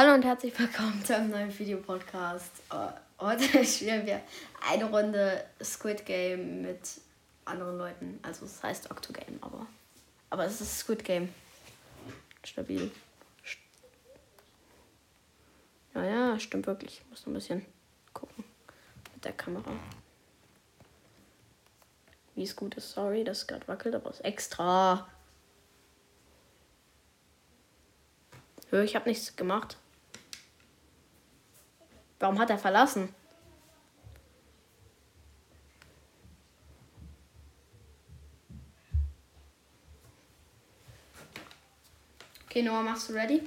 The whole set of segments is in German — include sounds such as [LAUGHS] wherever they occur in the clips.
Hallo und herzlich willkommen zu einem neuen Videopodcast. Uh, heute [LAUGHS] spielen wir eine Runde Squid Game mit anderen Leuten. Also es heißt Octogame, aber, aber es ist Squid Game. Stabil. Ja, ja, stimmt wirklich. Ich muss noch ein bisschen gucken mit der Kamera. Wie es gut ist. Sorry, dass es gerade wackelt, aber es ist extra. Ich habe nichts gemacht. Warum hat er verlassen? Okay, Noah, machst du ready?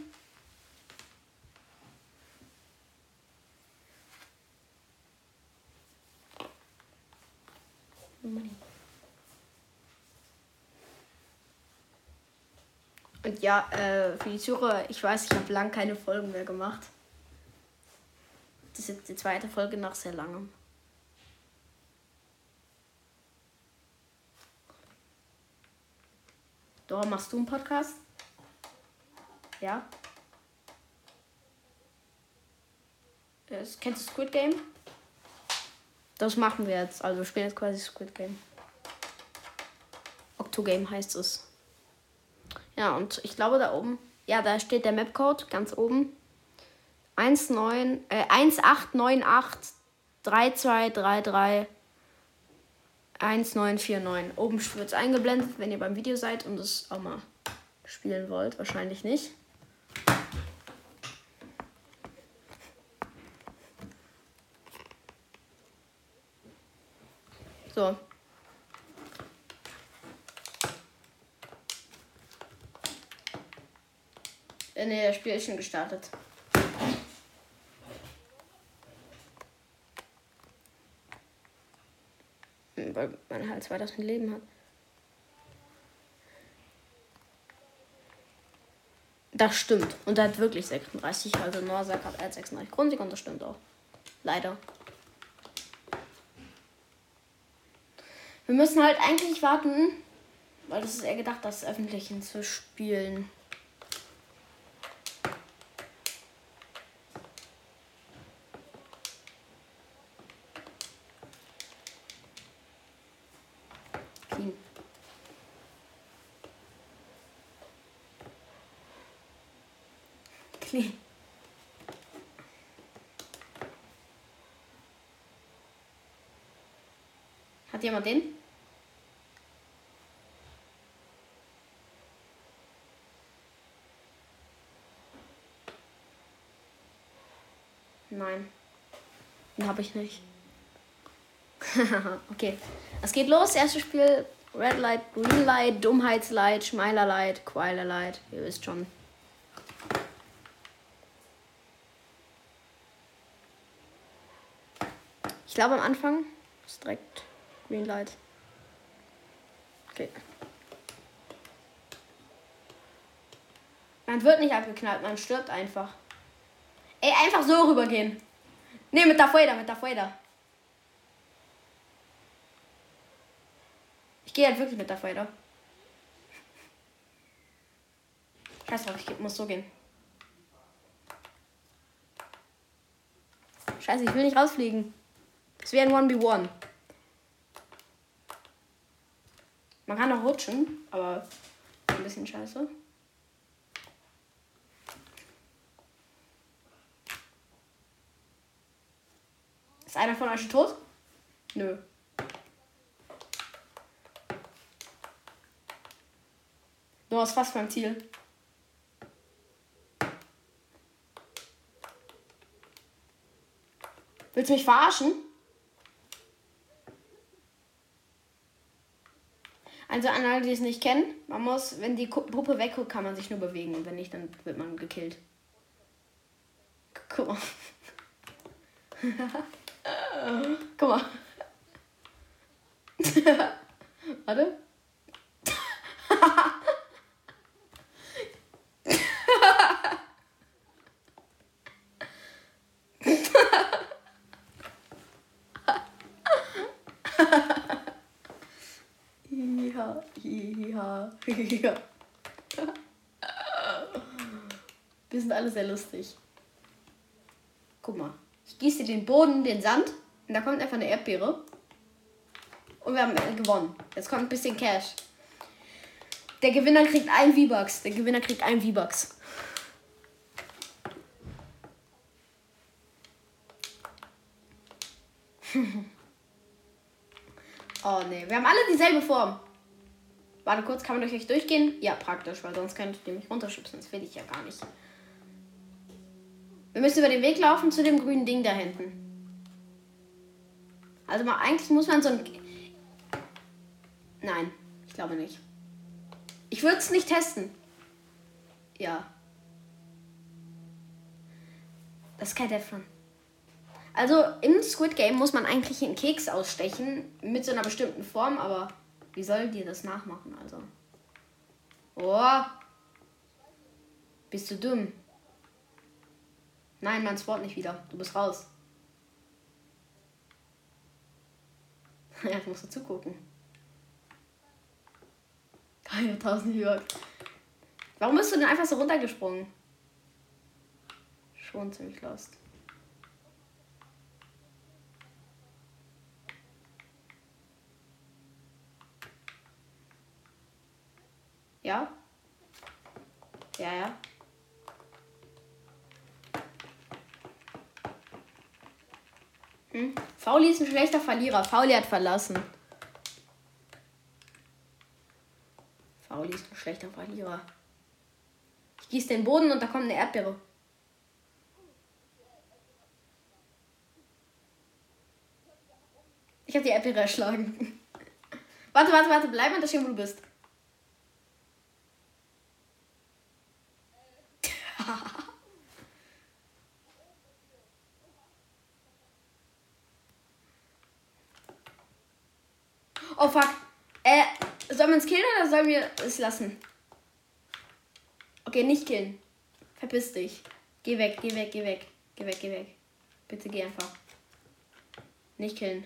Und ja, äh, für die Zuhörer, ich weiß, ich habe lang keine Folgen mehr gemacht. Das ist jetzt die zweite Folge nach sehr langem. Dora, machst du einen Podcast? Ja. Das, kennst du Squid Game? Das machen wir jetzt. Also wir spielen jetzt quasi Squid Game. Octogame heißt es. Ja, und ich glaube da oben, ja, da steht der Mapcode ganz oben. 19, äh, 1898 3233 1949. Oben wird es eingeblendet, wenn ihr beim Video seid und es auch mal spielen wollt. Wahrscheinlich nicht. So. Äh, ne, das Spiel ist schon gestartet. Weil man halt 2000 Leben hat. Das stimmt. Und er hat wirklich 36. Also Norsak hat, hat 36 Grundsieg und das stimmt auch. Leider. Wir müssen halt eigentlich warten, weil das ist eher gedacht, das Öffentlichen zu spielen. Hat jemand den? Nein. Den habe ich nicht. [LAUGHS] okay. Es geht los. Erstes Spiel. Red Light, Green Light, Dummheitslight, Schmeilerlight, Quailerlight. Ihr wisst schon. Ich glaube am Anfang ist direkt Green Light. Okay. Man wird nicht abgeknallt, man stirbt einfach. Ey, einfach so rübergehen. Ne, mit der Fueda, mit der Fueda. Ich gehe halt wirklich mit der Fueda. Scheiß ich muss so gehen. Scheiße, ich will nicht rausfliegen. Es wäre ein 1v1. Man kann auch rutschen, aber ein bisschen scheiße. Ist einer von euch tot? Nö. Du hast fast beim Ziel. Willst du mich verarschen? Also an alle, die es nicht kennen, man muss, wenn die Puppe wegguckt, kann man sich nur bewegen. Und wenn nicht, dann wird man gekillt. Guck mal. [LAUGHS] Guck mal. [LAUGHS] Warte. [LAUGHS] ja. Wir sind alle sehr lustig. Guck mal. Ich gieße den Boden, den Sand und da kommt einfach eine Erdbeere. Und wir haben gewonnen. Jetzt kommt ein bisschen Cash. Der Gewinner kriegt ein V-Bucks. Der Gewinner kriegt ein V-Bucks. [LAUGHS] oh ne, wir haben alle dieselbe Form. Warte kurz, kann man durch euch durchgehen? Ja, praktisch, weil sonst könntet ihr mich runterschubsen. Das will ich ja gar nicht. Wir müssen über den Weg laufen zu dem grünen Ding da hinten. Also mal, eigentlich muss man so ein... Nein, ich glaube nicht. Ich würde es nicht testen. Ja. Das ist kein Defron. Also im Squid Game muss man eigentlich einen Keks ausstechen mit so einer bestimmten Form, aber wie soll dir das nachmachen? Also. Oh. Bist du dumm? Nein, mein Sport nicht wieder. Du bist raus. [LAUGHS] ja, ich muss dazu gucken. Keine 1000 Jörg. Warum bist du denn einfach so runtergesprungen? Schon ziemlich lost. Ja? Ja, ja. Hm? Fauli ist ein schlechter Verlierer. Fauli hat verlassen. Fauli ist ein schlechter Verlierer. Ich gieße den Boden und da kommt eine Erdbeere. Ich habe die Erdbeere erschlagen. [LAUGHS] warte, warte, warte. Bleib mal da stehen, wo du bist. Oh fuck. Äh, sollen wir uns killen oder sollen wir es lassen? Okay, nicht killen. Verpiss dich. Geh weg, geh weg, geh weg. Geh weg, geh weg. Bitte geh einfach. Nicht killen.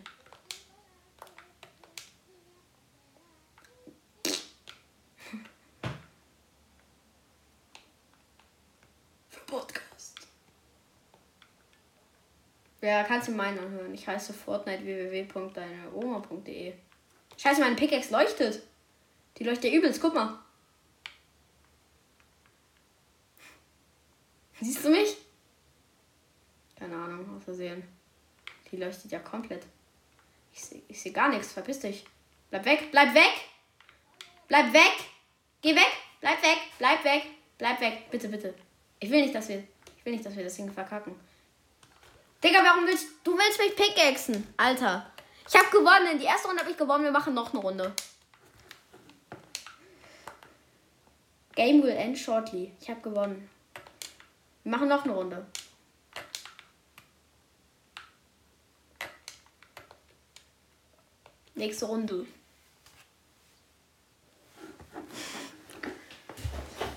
[LAUGHS] Podcast. Ja, kannst du meinen anhören. Ich heiße Fortnite www.deineoma.de. Scheiße, meine Pickaxe leuchtet. Die leuchtet ja übelst, guck mal. Siehst du mich? Keine Ahnung, aus Versehen. Die leuchtet ja komplett. Ich sehe ich seh gar nichts, verpiss dich. Bleib weg, bleib weg! Bleib weg! Geh weg! Bleib weg! Bleib weg! Bleib weg! Bitte, bitte. Ich will nicht, dass wir. Ich will nicht, dass wir das Ding verkacken. Digga, warum willst du willst mich pickaxen? Alter. Ich habe gewonnen. Die erste Runde habe ich gewonnen. Wir machen noch eine Runde. Game will end shortly. Ich habe gewonnen. Wir machen noch eine Runde. Nächste Runde.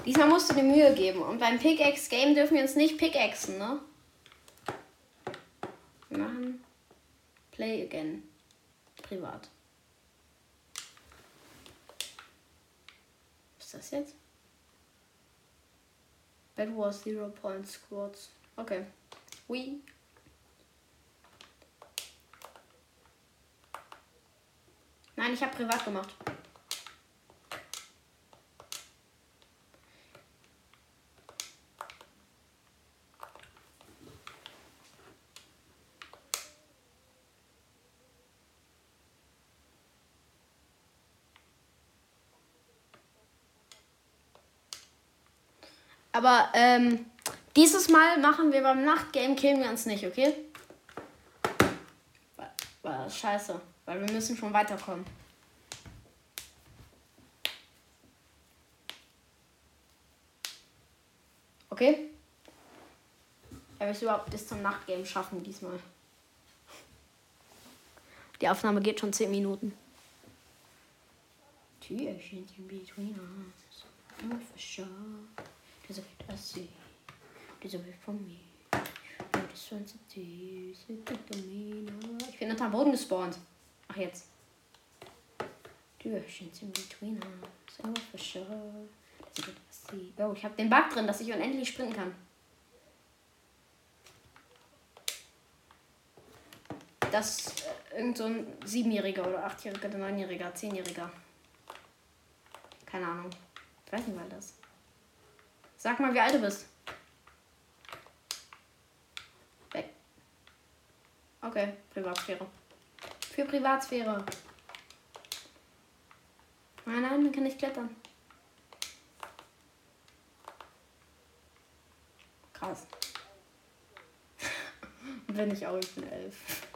Diesmal musst du dir Mühe geben. Und beim Pickaxe-Game dürfen wir uns nicht pickaxen, ne? Wir machen Play again privat. Was ist das jetzt? That was zero point squads. Okay. We. Nein, ich habe privat gemacht. Aber ähm, dieses Mal machen wir beim Nachtgame, killen wir uns nicht, okay? War scheiße, weil wir müssen schon weiterkommen. Okay? Er will es überhaupt bis zum Nachtgame schaffen diesmal. Die Aufnahme geht schon 10 Minuten. Türchen in between us. For sure. There's a bit I see. There's a bit from me. this one's a tease. Ich bin unter Boden gespawnt. Ach jetzt. Türchens in between us. Oh, for sure. There's a bit I see. Oh, ich habe den Bug drin, dass ich unendlich sprinten kann. dass äh, irgend so ein Siebenjähriger oder Achtjähriger oder Neunjähriger, Zehnjähriger. Keine Ahnung. Ich weiß nicht, weil das. Sag mal, wie alt du bist. Weg. Okay, Privatsphäre. Für Privatsphäre. Nein, nein, man kann nicht klettern. Krass. [LAUGHS] Bin ich auch, ich bin elf.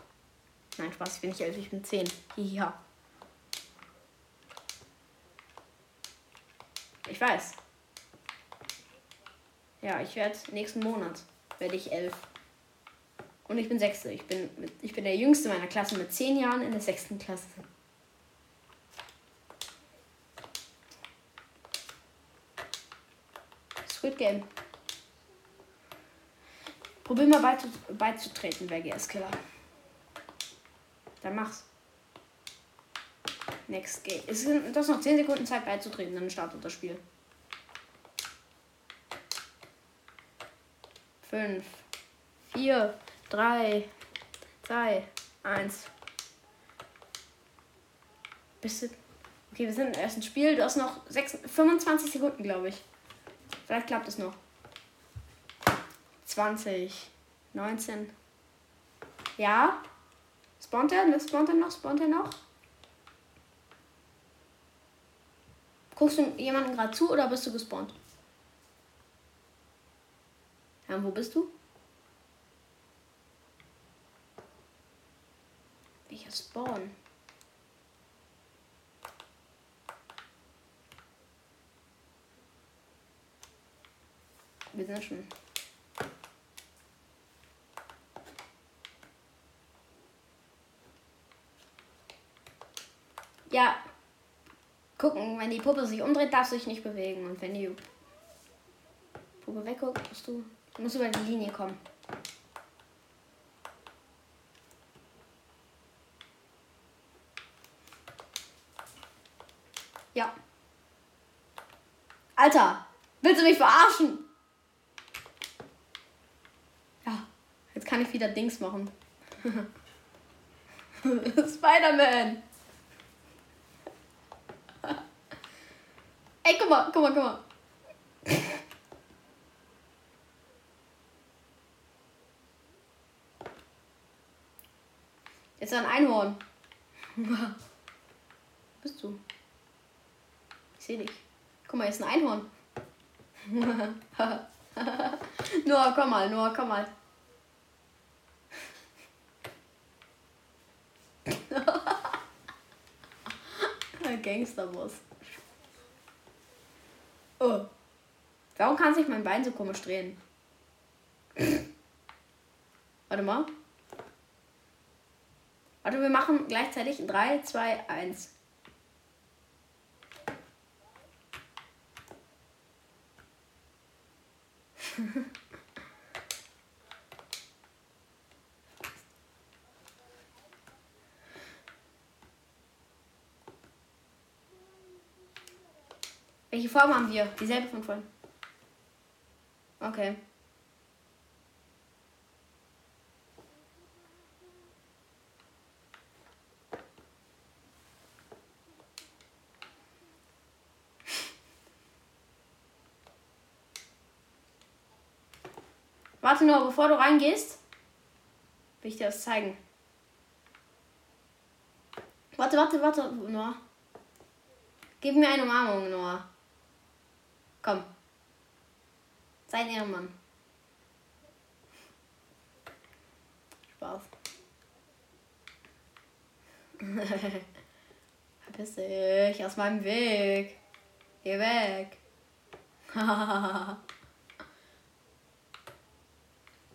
Nein, Spaß, ich bin nicht elf, ich bin zehn. Ja. Ich weiß. Ja, ich werde nächsten Monat werde ich elf. Und ich bin sechste. Ich bin, mit, ich bin der jüngste meiner Klasse mit zehn Jahren in der sechsten Klasse. Squid Game. Probier mal beizu, beizutreten, WGS Killer. Dann mach's. Next Game. Es sind das noch 10 Sekunden Zeit beizutreten, dann startet das Spiel. 5, 4, 3, 2, 1. Bist du. Okay, wir sind im ersten Spiel. Du hast noch 6, 25 Sekunden, glaube ich. Vielleicht klappt es noch. 20, 19. Ja. Spawnt er? Spawnt er noch? Spawnt er noch? Guckst du jemanden gerade zu oder bist du gespawnt? Ja, wo bist du? Welcher Spawn? Wir sind schon. Ja. Gucken, wenn die Puppe sich umdreht, darfst du dich nicht bewegen. Und wenn die Puppe wegguckt, musst du, musst du über die Linie kommen. Ja. Alter, willst du mich verarschen? Ja, jetzt kann ich wieder Dings machen. [LAUGHS] Spider-Man. Ey, guck mal, guck mal, guck mal. Jetzt ein Einhorn. [LAUGHS] bist du? Ich sehe dich. Guck mal, jetzt ein Einhorn. [LAUGHS] Noah, komm mal, Noah, komm mal. [LAUGHS] Gangsterboss. Oh. Warum kann sich mein Bein so komisch drehen? Warte mal. Warte, wir machen gleichzeitig 3, 2, 1. Welche Form haben wir? Dieselbe von vorhin. Okay. Warte nur, bevor du reingehst, will ich dir das zeigen. Warte, warte, warte, Noah. Gib mir eine Umarmung, Noah. Komm. Sei ein Ehrenmann. Spaß. [LAUGHS] Verpiss dich aus meinem Weg. Geh weg. [LAUGHS]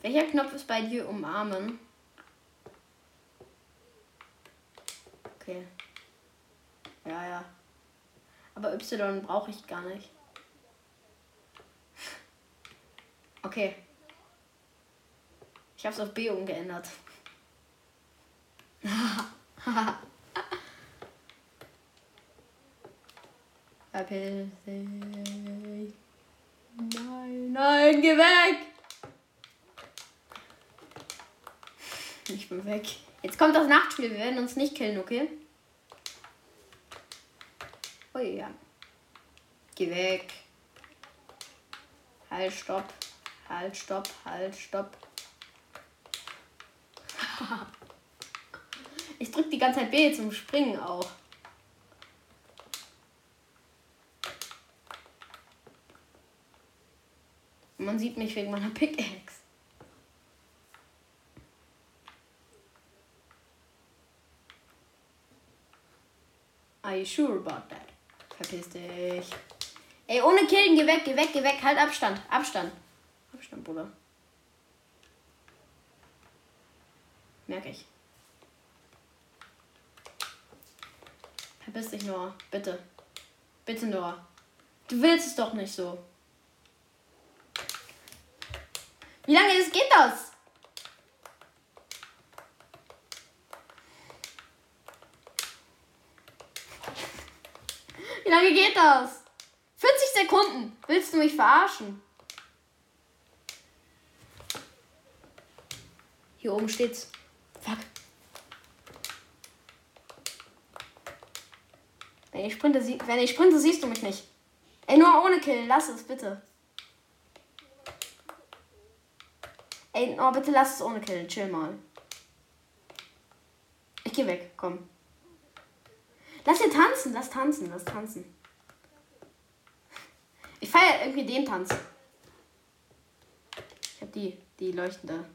Welcher Knopf ist bei dir umarmen? Okay. Ja, ja. Aber Y brauche ich gar nicht. Okay. Ich habe es auf B umgeändert. [LAUGHS] Nein, nein, geh weg! Ich weg. Jetzt kommt das Nachtspiel. Wir werden uns nicht killen, okay? Oh ja. Geh weg. Halt, stopp. Halt, stopp. Halt, stopp. [LAUGHS] ich drück die ganze Zeit B zum Springen auch. Man sieht mich wegen meiner Pickaxe. You sure about that? Verpiss dich. Ey, ohne Killen, geh weg, geh weg, geh weg. Halt Abstand, Abstand. Abstand, Bruder. Merke ich. Verpiss dich, Noah. Bitte. Bitte, Noah. Du willst es doch nicht so. Wie lange ist, geht das? Wie lange geht das? 40 Sekunden. Willst du mich verarschen? Hier oben steht's. Fuck. Wenn ich sprinte, wenn ich sprinte, siehst du mich nicht. Ey, nur ohne Kill. Lass es, bitte. Ey, oh, bitte lass es ohne Kill. Chill mal. Ich geh weg. Komm. Lass ihr tanzen. Lass tanzen. Lass tanzen. Ich feiere irgendwie den Tanz. Ich hab die, die leuchtende.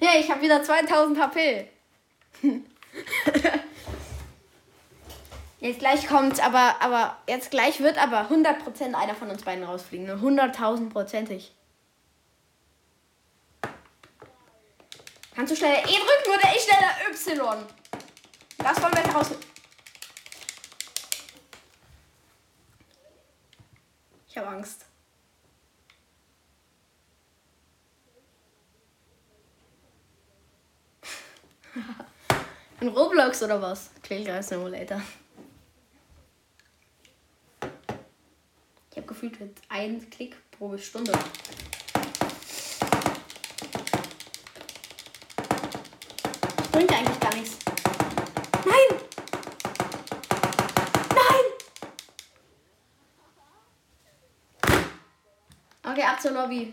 Ja, ich habe wieder 2000 HP. [LAUGHS] Jetzt gleich kommt, aber, aber jetzt gleich wird aber 100% einer von uns beiden rausfliegen. Ne? 100.000%ig. Kannst du schneller E drücken oder ich schneller Y? Das wollen wir heraus. Ich habe Angst. In Roblox oder was? Klingt Simulator. Ich habe gefühlt mit einem Klick pro Stunde. Zur Lobby.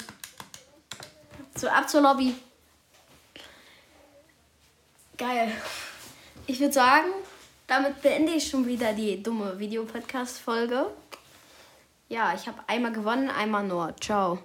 Zu, ab zur Lobby. Geil. Ich würde sagen, damit beende ich schon wieder die dumme Videopodcast-Folge. Ja, ich habe einmal gewonnen, einmal nur. Ciao.